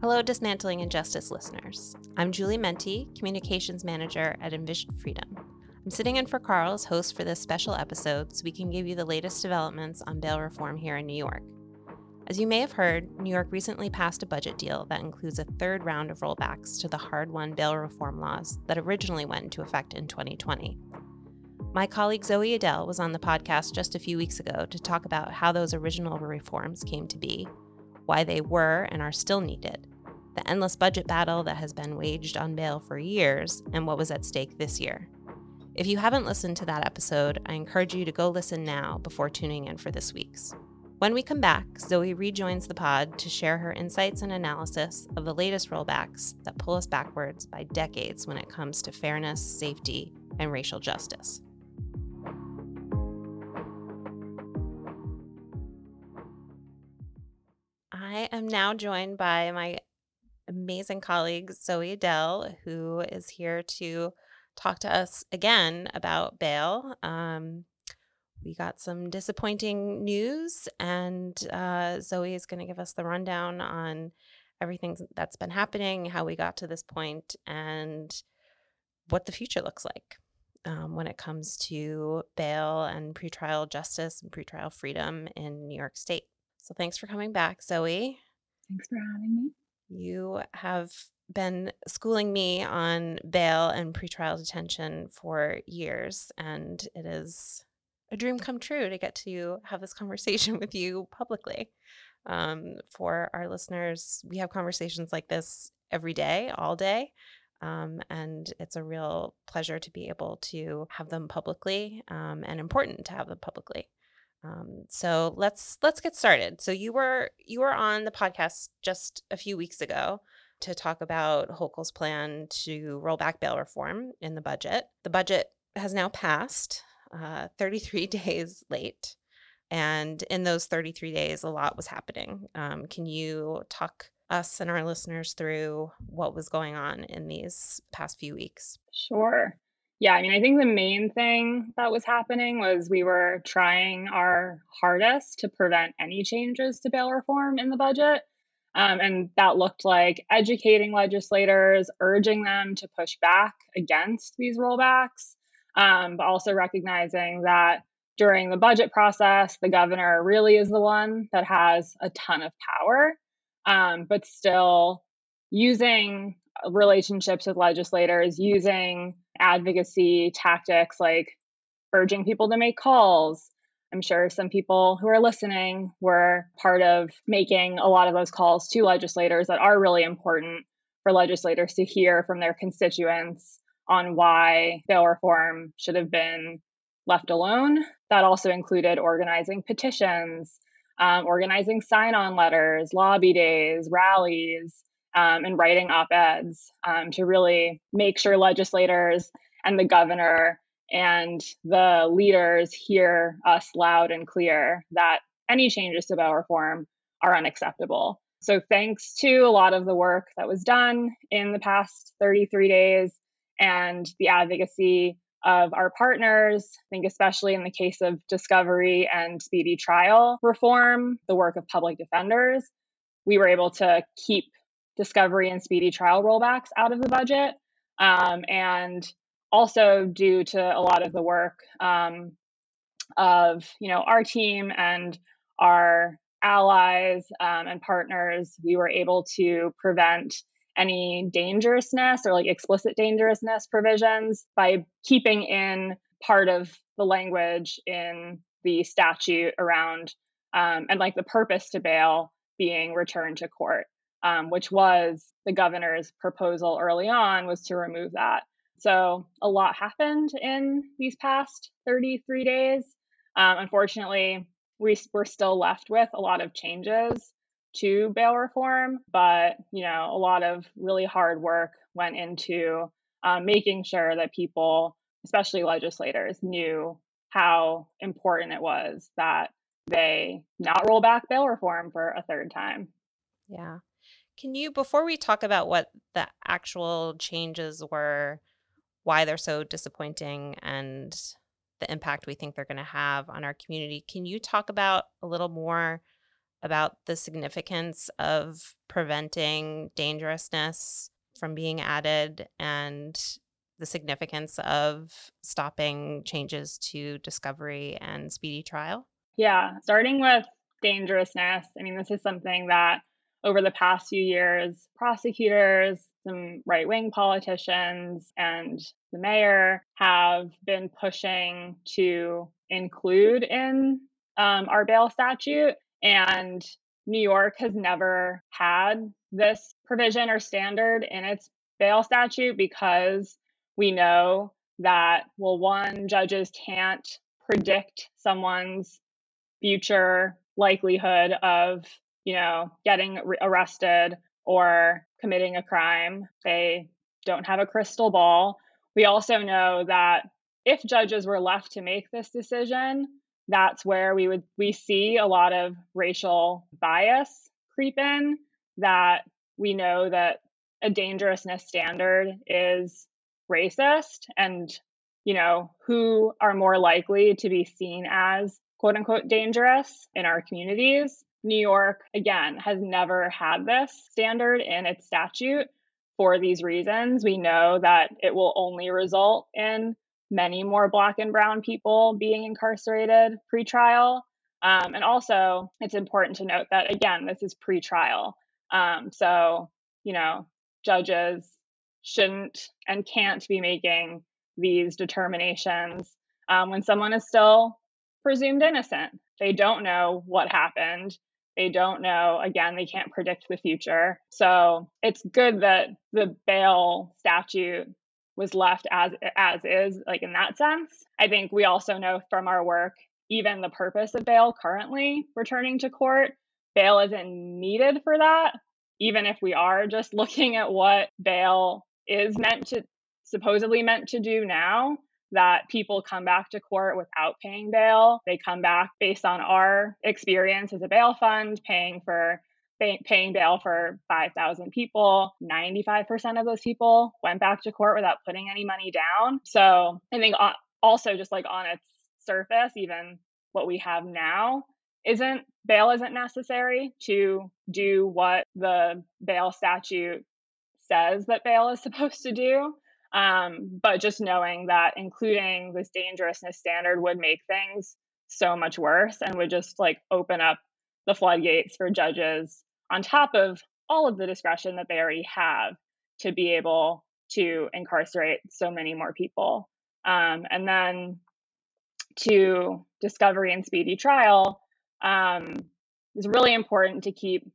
Hello, Dismantling Injustice listeners. I'm Julie Menti, Communications Manager at Envision Freedom. I'm sitting in for Carl as host for this special episode so we can give you the latest developments on bail reform here in New York. As you may have heard, New York recently passed a budget deal that includes a third round of rollbacks to the hard won bail reform laws that originally went into effect in 2020. My colleague Zoe Adel was on the podcast just a few weeks ago to talk about how those original reforms came to be why they were and are still needed, the endless budget battle that has been waged on bail for years, and what was at stake this year. If you haven't listened to that episode, I encourage you to go listen now before tuning in for this week's. When we come back, Zoe rejoins the pod to share her insights and analysis of the latest rollbacks that pull us backwards by decades when it comes to fairness, safety, and racial justice. I am now joined by my amazing colleague, Zoe Adel, who is here to talk to us again about bail. Um, we got some disappointing news, and uh, Zoe is going to give us the rundown on everything that's been happening, how we got to this point, and what the future looks like um, when it comes to bail and pretrial justice and pretrial freedom in New York State. So thanks for coming back, Zoe. Thanks for having me. You have been schooling me on bail and pretrial detention for years, and it is a dream come true to get to have this conversation with you publicly. Um, for our listeners, we have conversations like this every day, all day. Um, and it's a real pleasure to be able to have them publicly um, and important to have them publicly. Um, so let's let's get started. So you were you were on the podcast just a few weeks ago to talk about Hochul's plan to roll back bail reform in the budget. The budget has now passed, uh, 33 days late, and in those 33 days, a lot was happening. Um, can you talk us and our listeners through what was going on in these past few weeks? Sure. Yeah, I mean, I think the main thing that was happening was we were trying our hardest to prevent any changes to bail reform in the budget. Um, and that looked like educating legislators, urging them to push back against these rollbacks, um, but also recognizing that during the budget process, the governor really is the one that has a ton of power, um, but still using relationships with legislators, using advocacy tactics like urging people to make calls. I'm sure some people who are listening were part of making a lot of those calls to legislators that are really important for legislators to hear from their constituents on why bail reform should have been left alone. That also included organizing petitions, um, organizing sign on letters, lobby days, rallies, um, and writing op eds um, to really make sure legislators and the governor and the leaders hear us loud and clear that any changes to bail reform are unacceptable. So, thanks to a lot of the work that was done in the past 33 days and the advocacy of our partners, I think, especially in the case of discovery and speedy trial reform, the work of public defenders, we were able to keep discovery and speedy trial rollbacks out of the budget. Um, and also due to a lot of the work um, of you know our team and our allies um, and partners, we were able to prevent any dangerousness or like explicit dangerousness provisions by keeping in part of the language in the statute around um, and like the purpose to bail being returned to court um, which was the governor's proposal early on, was to remove that. So a lot happened in these past 33 days. Um, unfortunately, we, we're still left with a lot of changes to bail reform, but you know, a lot of really hard work went into um, making sure that people, especially legislators, knew how important it was that they not roll back bail reform for a third time. Yeah. Can you, before we talk about what the actual changes were, why they're so disappointing, and the impact we think they're going to have on our community, can you talk about a little more about the significance of preventing dangerousness from being added and the significance of stopping changes to discovery and speedy trial? Yeah, starting with dangerousness. I mean, this is something that over the past few years, prosecutors, some right wing politicians, and the mayor have been pushing to include in um, our bail statute. And New York has never had this provision or standard in its bail statute because we know that, well, one, judges can't predict someone's future likelihood of, you know, getting arrested or committing a crime. They don't have a crystal ball. We also know that if judges were left to make this decision, that's where we would we see a lot of racial bias creep in that we know that a dangerousness standard is racist and you know who are more likely to be seen as quote unquote dangerous in our communities new york again has never had this standard in its statute for these reasons. We know that it will only result in many more black and brown people being incarcerated pre-trial. Um, and also it's important to note that again this is pre-trial. Um, so you know judges shouldn't and can't be making these determinations um, when someone is still presumed innocent. They don't know what happened they don't know again they can't predict the future. So it's good that the bail statute was left as as is like in that sense. I think we also know from our work even the purpose of bail currently returning to court bail isn't needed for that even if we are just looking at what bail is meant to supposedly meant to do now that people come back to court without paying bail they come back based on our experience as a bail fund paying for paying bail for 5,000 people. 95% of those people went back to court without putting any money down. So I think uh, also just like on its surface, even what we have now isn't bail isn't necessary to do what the bail statute says that bail is supposed to do. Um, but just knowing that including this dangerousness standard would make things so much worse and would just like open up the floodgates for judges on top of all of the discretion that they already have to be able to incarcerate so many more people. Um, and then to discovery and speedy trial, um, really important to keep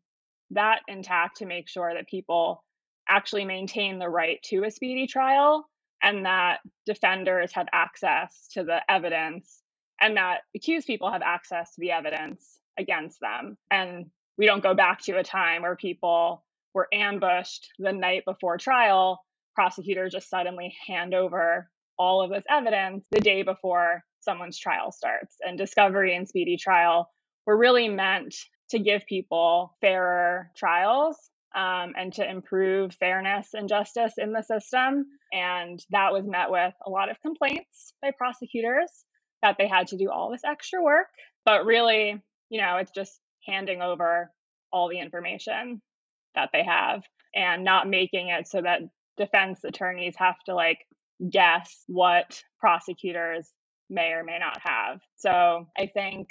that intact to make sure that people actually maintain the right to a speedy trial and that defenders have access to the evidence and that accused people have access to the evidence against them. And we don't go back to a time where people were ambushed the night before trial. Prosecutors just suddenly hand over all of this evidence the day before someone's trial starts. And discovery and speedy trial were really meant to give people fairer trials um, and to improve fairness and justice in the system. And that was met with a lot of complaints by prosecutors that they had to do all this extra work. But really, you know, it's just handing over all the information that they have and not making it so that defense attorneys have to like guess what prosecutors may or may not have. So I think,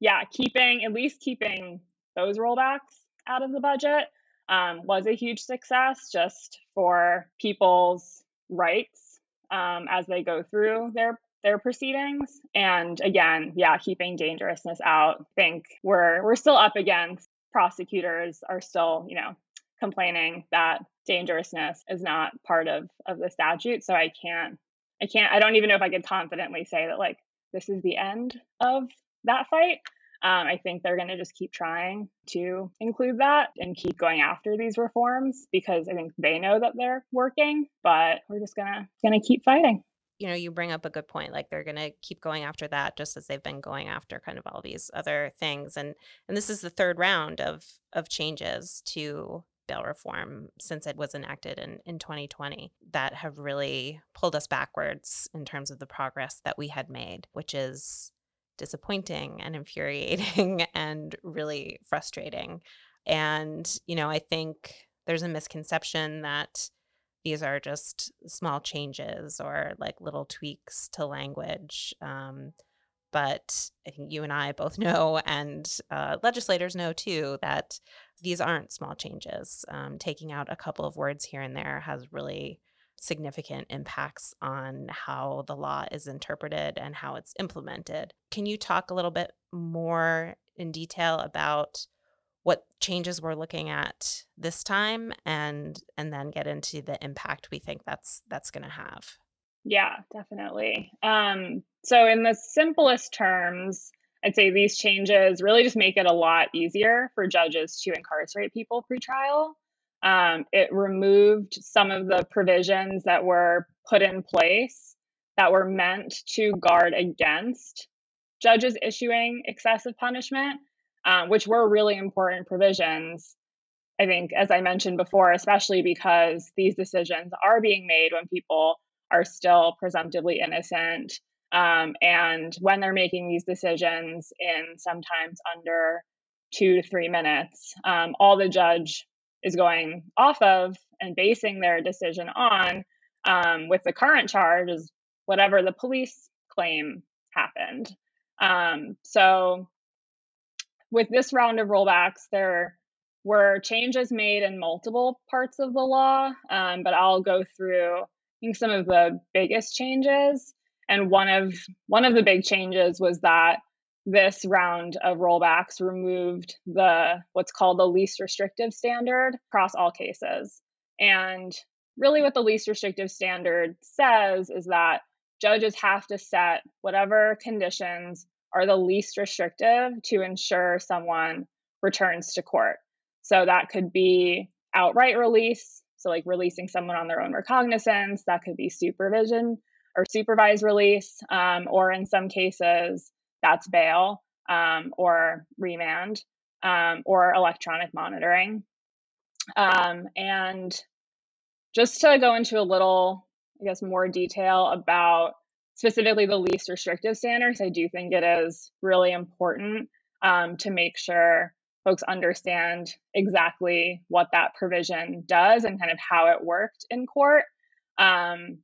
yeah, keeping at least keeping those rollbacks out of the budget um, was a huge success just for people's rights um, as they go through their their proceedings. And again, yeah, keeping dangerousness out. I think we're we're still up against prosecutors are still, you know, complaining that dangerousness is not part of of the statute. So I can't I can't I don't even know if I could confidently say that like this is the end of that fight. Um, I think they're going to just keep trying to include that and keep going after these reforms because I think they know that they're working, but we're just gonna gonna keep fighting you know, you bring up a good point. Like they're going to keep going after that, just as they've been going after kind of all these other things. And and this is the third round of of changes to bail reform since it was enacted in, in 2020 that have really pulled us backwards in terms of the progress that we had made, which is disappointing and infuriating and really frustrating. And, you know, I think there's a misconception that these are just small changes or like little tweaks to language. Um, but I think you and I both know, and uh, legislators know too, that these aren't small changes. Um, taking out a couple of words here and there has really significant impacts on how the law is interpreted and how it's implemented. Can you talk a little bit more in detail about what changes we're looking at this time and and then get into the impact we think that's that's going to have? Yeah, definitely. Um, so in the simplest terms, I'd say these changes really just make it a lot easier for judges to incarcerate people pretrial. Um, it removed some of the provisions that were put in place that were meant to guard against judges issuing excessive punishment, um, which were really important provisions. I think, as I mentioned before, especially because these decisions are being made when people are still presumptively innocent. Um, and when they're making these decisions in sometimes under two to three minutes, um, all the judge is going off of and basing their decision on um, with the current charge is whatever the police claim happened. Um, so, with this round of rollbacks, there were changes made in multiple parts of the law, um, but I'll go through I think some of the biggest changes. And one of one of the big changes was that this round of rollbacks removed the what's called the least restrictive standard across all cases. And really what the least restrictive standard says is that judges have to set whatever conditions are the least restrictive to ensure someone returns to court. So that could be outright release, so like releasing someone on their own recognizance, that could be supervision or supervised release, um, or in some cases, that's bail um, or remand um, or electronic monitoring. Um, and just to go into a little, I guess, more detail about specifically the least restrictive standards, I do think it is really important um, to make sure folks understand exactly what that provision does and kind of how it worked in court. Um,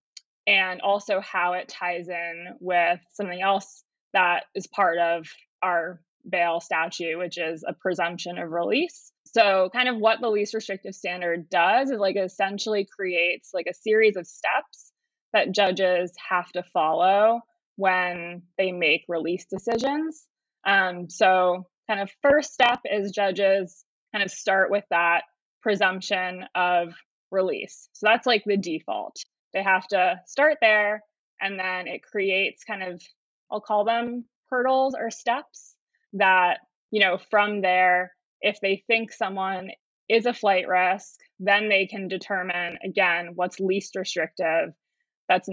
and also how it ties in with something else that is part of our bail statute, which is a presumption of release. So, kind of what the least restrictive standard does is like essentially creates like a series of steps that judges have to follow when they make release decisions. Um, so, kind of first step is judges kind of start with that presumption of release. So, that's like the default. They have to start there, and then it creates kind of I'll call them hurdles or steps that, you know, from there, if they think someone is a flight risk, then they can determine again what's least restrictive that's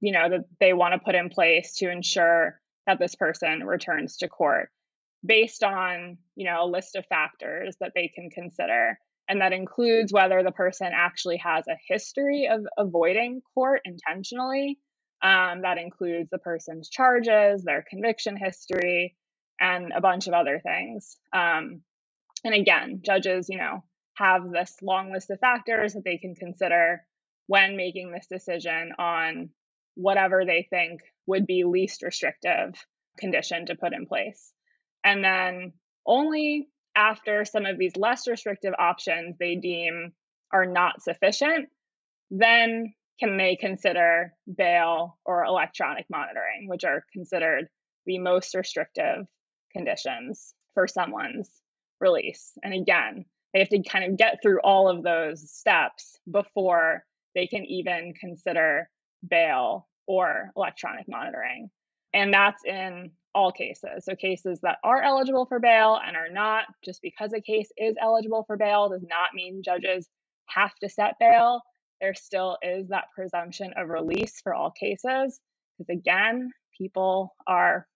you know that they want to put in place to ensure that this person returns to court based on you know a list of factors that they can consider. And that includes whether the person actually has a history of avoiding court intentionally um, that includes the person's charges, their conviction history, and a bunch of other things. Um, and again, judges, you know, have this long list of factors that they can consider when making this decision on whatever they think would be least restrictive condition to put in place. And then only after some of these less restrictive options they deem are not sufficient, then can they consider bail or electronic monitoring, which are considered the most restrictive conditions for someone's release? And again, they have to kind of get through all of those steps before they can even consider bail or electronic monitoring. And that's in all cases. So, cases that are eligible for bail and are not, just because a case is eligible for bail does not mean judges have to set bail there still is that presumption of release for all cases. Because again, people are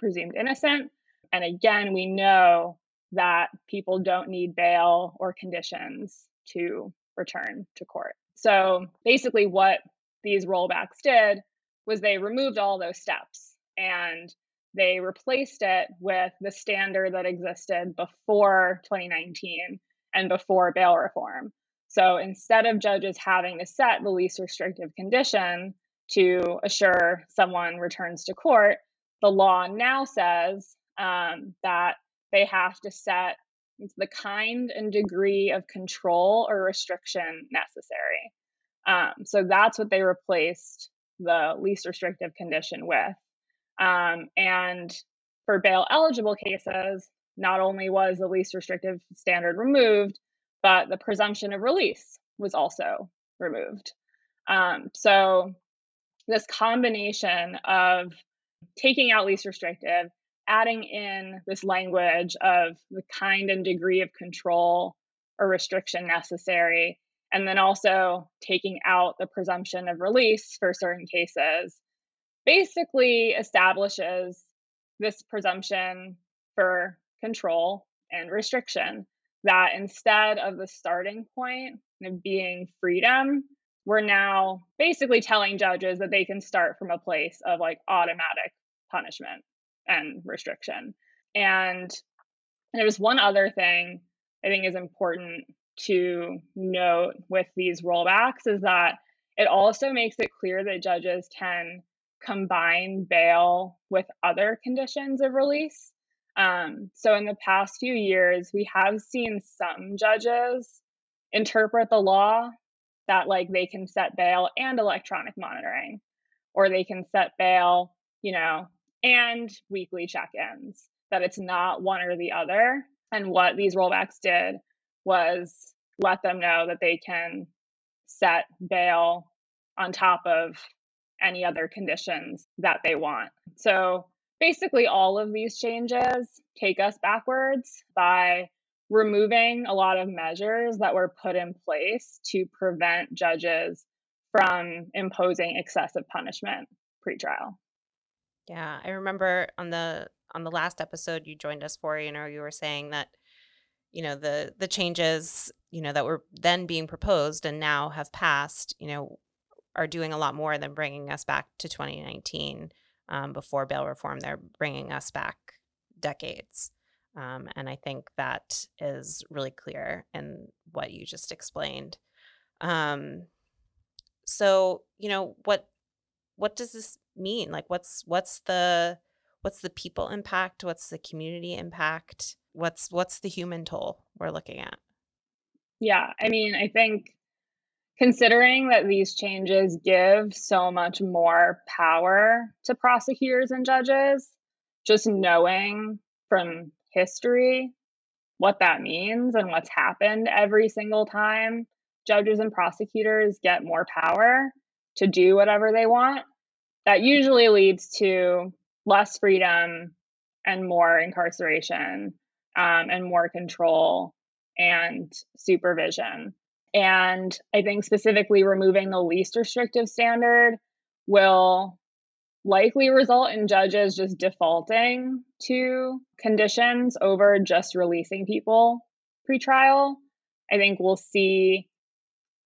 presumed innocent. And again, we know that people don't need bail or conditions to return to court. So basically, what these rollbacks did was they removed all those steps. And they replaced it with the standard that existed before 2019 and before bail reform. So instead of judges having to set the least restrictive condition to assure someone returns to court, the law now says um, that they have to set the kind and degree of control or restriction necessary. Um, so that's what they replaced the least restrictive condition with. Um, and for bail eligible cases, not only was the least restrictive standard removed, but the presumption of release was also removed. Um, so, this combination of taking out least restrictive, adding in this language of the kind and degree of control or restriction necessary, and then also taking out the presumption of release for certain cases basically establishes this presumption for control and restriction that instead of the starting point of being freedom, we're now basically telling judges that they can start from a place of like automatic punishment and restriction. And there's one other thing I think is important to note with these rollbacks is that it also makes it clear that judges can combine bail with other conditions of release. Um, so, in the past few years, we have seen some judges interpret the law that, like, they can set bail and electronic monitoring, or they can set bail, you know, and weekly check ins, that it's not one or the other. And what these rollbacks did was let them know that they can set bail on top of any other conditions that they want. So basically, all of these changes take us backwards by removing a lot of measures that were put in place to prevent judges from imposing excessive punishment pretrial. Yeah, I remember on the on the last episode you joined us for, you know, you were saying that you know the the changes, you know, that were then being proposed and now have passed, you know, are doing a lot more than bringing us back to 2019 um, before bail reform. They're bringing us back decades. Um, and I think that is really clear in what you just explained. Um, so, you know, what what does this mean? Like, what's what's the what's the people impact? What's the community impact? What's what's the human toll we're looking at? Yeah, I mean, I think considering that these changes give so much more power to prosecutors and judges, just knowing from history what that means and what's happened every single time judges and prosecutors get more power to do whatever they want, that usually leads to less freedom and more incarceration um, and more control and supervision. And I think specifically removing the least restrictive standard will likely result in judges just defaulting to conditions over just releasing people pretrial. I think we'll see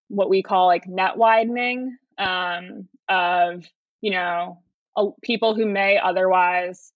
what we call like net widening um, of, you know, people who may otherwise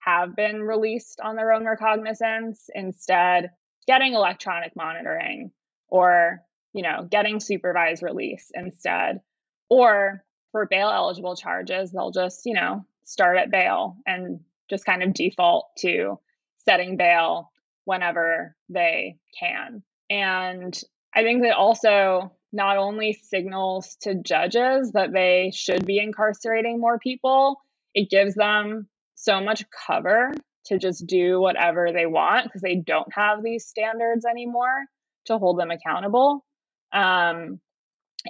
have been released on their own recognizance instead getting electronic monitoring or you know, getting supervised release instead. Or for bail eligible charges, they'll just, you know, start at bail and just kind of default to setting bail whenever they can. And I think that also not only signals to judges that they should be incarcerating more people, it gives them so much cover to just do whatever they want because they don't have these standards anymore to hold them accountable. Um,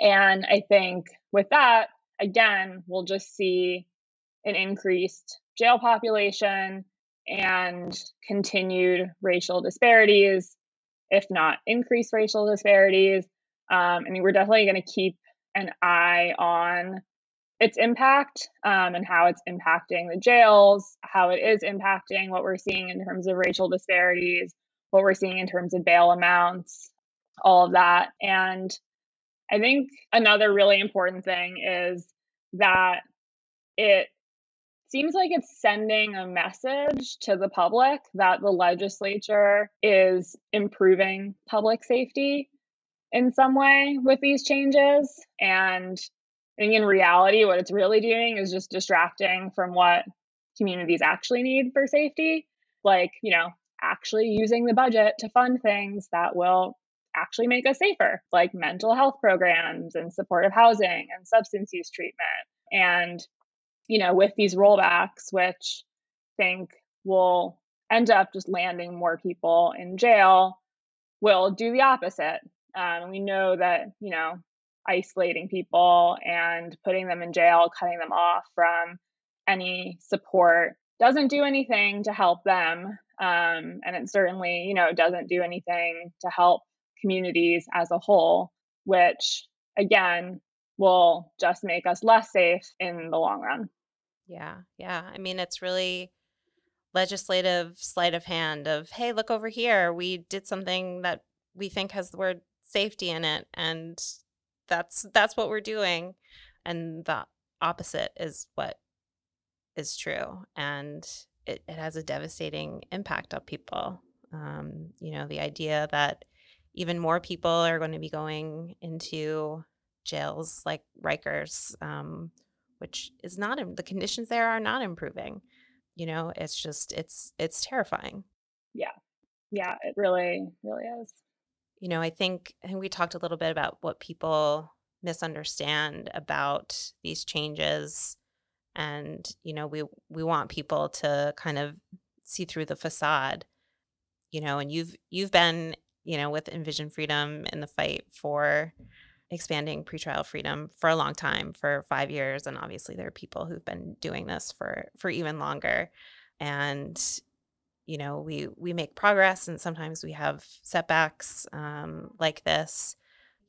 and I think with that, again, we'll just see an increased jail population and continued racial disparities, if not increased racial disparities. Um, I mean, we're definitely going to keep an eye on its impact um, and how it's impacting the jails, how it is impacting what we're seeing in terms of racial disparities, what we're seeing in terms of bail amounts, all of that. And I think another really important thing is that it seems like it's sending a message to the public that the legislature is improving public safety in some way with these changes. And I think in reality, what it's really doing is just distracting from what communities actually need for safety, like, you know, actually using the budget to fund things that will actually make us safer, like mental health programs and supportive housing and substance use treatment. And, you know, with these rollbacks, which I think will end up just landing more people in jail, will do the opposite. Um, we know that, you know, isolating people and putting them in jail, cutting them off from any support doesn't do anything to help them. Um, and it certainly, you know, doesn't do anything to help communities as a whole, which again will just make us less safe in the long run. Yeah. Yeah. I mean, it's really legislative sleight of hand of, hey, look over here. We did something that we think has the word safety in it. And that's that's what we're doing. And the opposite is what is true. And it, it has a devastating impact on people. Um, you know, the idea that even more people are going to be going into jails like Rikers, um, which is not the conditions there are not improving. You know, it's just it's it's terrifying. Yeah, yeah, it really really is. You know, I think I think we talked a little bit about what people misunderstand about these changes and you know we we want people to kind of see through the facade you know and you've you've been you know, with Envision Freedom in the fight for expanding pretrial freedom for a long time, for five years. And obviously there are people who've been doing this for for even longer. And you know, we we make progress and sometimes we have setbacks um, like this.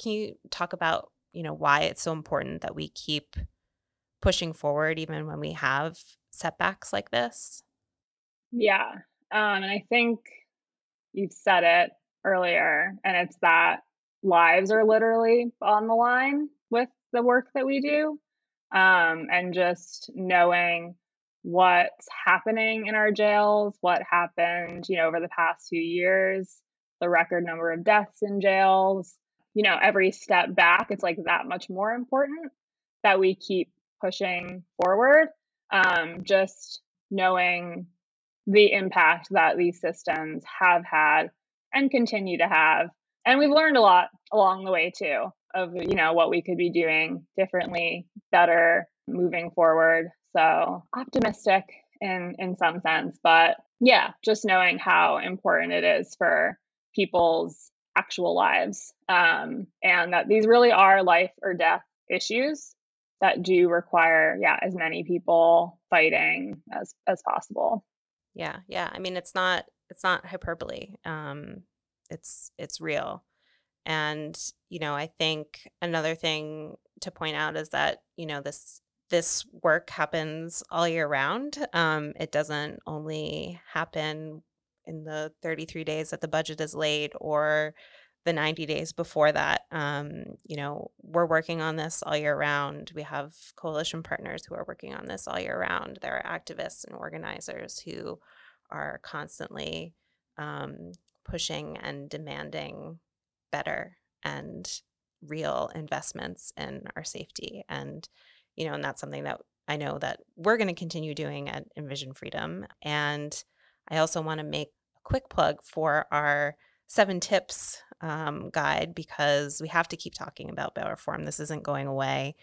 Can you talk about, you know, why it's so important that we keep pushing forward even when we have setbacks like this? Yeah. Um, and I think you've said it earlier, and it's that lives are literally on the line with the work that we do. Um, and just knowing what's happening in our jails, what happened, you know, over the past few years, the record number of deaths in jails, you know, every step back, it's like that much more important that we keep pushing forward. Um, just knowing the impact that these systems have had and continue to have. And we've learned a lot along the way too of you know what we could be doing differently, better moving forward. So optimistic in in some sense, but yeah, just knowing how important it is for people's actual lives um, and that these really are life or death issues that do require yeah as many people fighting as as possible yeah yeah i mean it's not it's not hyperbole. Um, it's it's real. And you know, I think another thing to point out is that you know this this work happens all year round. Um, it doesn't only happen in the 33 days that the budget is laid or the 90 days before that. Um, you know, we're working on this all year round. We have coalition partners who are working on this all year round. There are activists and organizers who are constantly um, pushing and demanding better and real investments in our safety. And, you know, and that's something that I know that we're going to continue doing at Envision Freedom. And I also want to make a quick plug for our seven tips um, guide because we have to keep talking about bail reform. This isn't going away.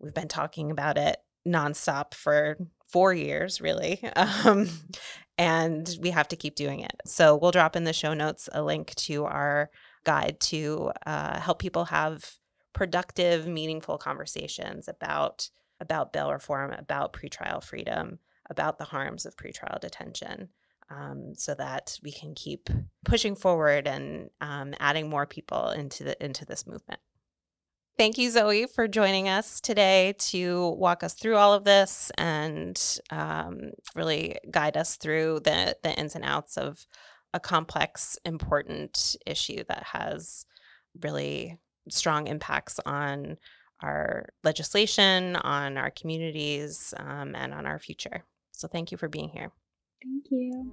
We've been talking about it nonstop for four years, really. Um, and we have to keep doing it. So we'll drop in the show notes a link to our guide to uh, help people have productive, meaningful conversations about about bail reform, about pretrial freedom, about the harms of pretrial detention, um, so that we can keep pushing forward and um, adding more people into the into this movement. Thank you, Zoe, for joining us today to walk us through all of this and um, really guide us through the, the ins and outs of a complex, important issue that has really strong impacts on our legislation, on our communities, um, and on our future. So thank you for being here. Thank you.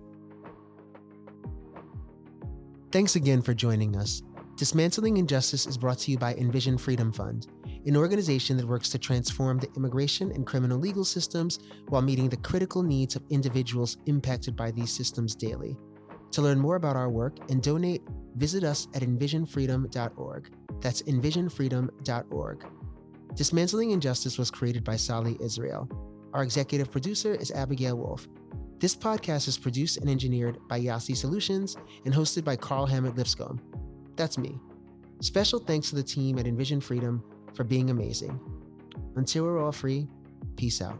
Thanks again for joining us. Dismantling Injustice is brought to you by Envision Freedom Fund, an organization that works to transform the immigration and criminal legal systems while meeting the critical needs of individuals impacted by these systems daily. To learn more about our work and donate, visit us at envisionfreedom.org. That's envisionfreedom.org. Dismantling Injustice was created by Sally Israel. Our executive producer is Abigail Wolf. This podcast is produced and engineered by Yasi Solutions and hosted by Carl Hammett Lipscomb. That's me. Special thanks to the team at Envision Freedom for being amazing. Until we're all free, peace out.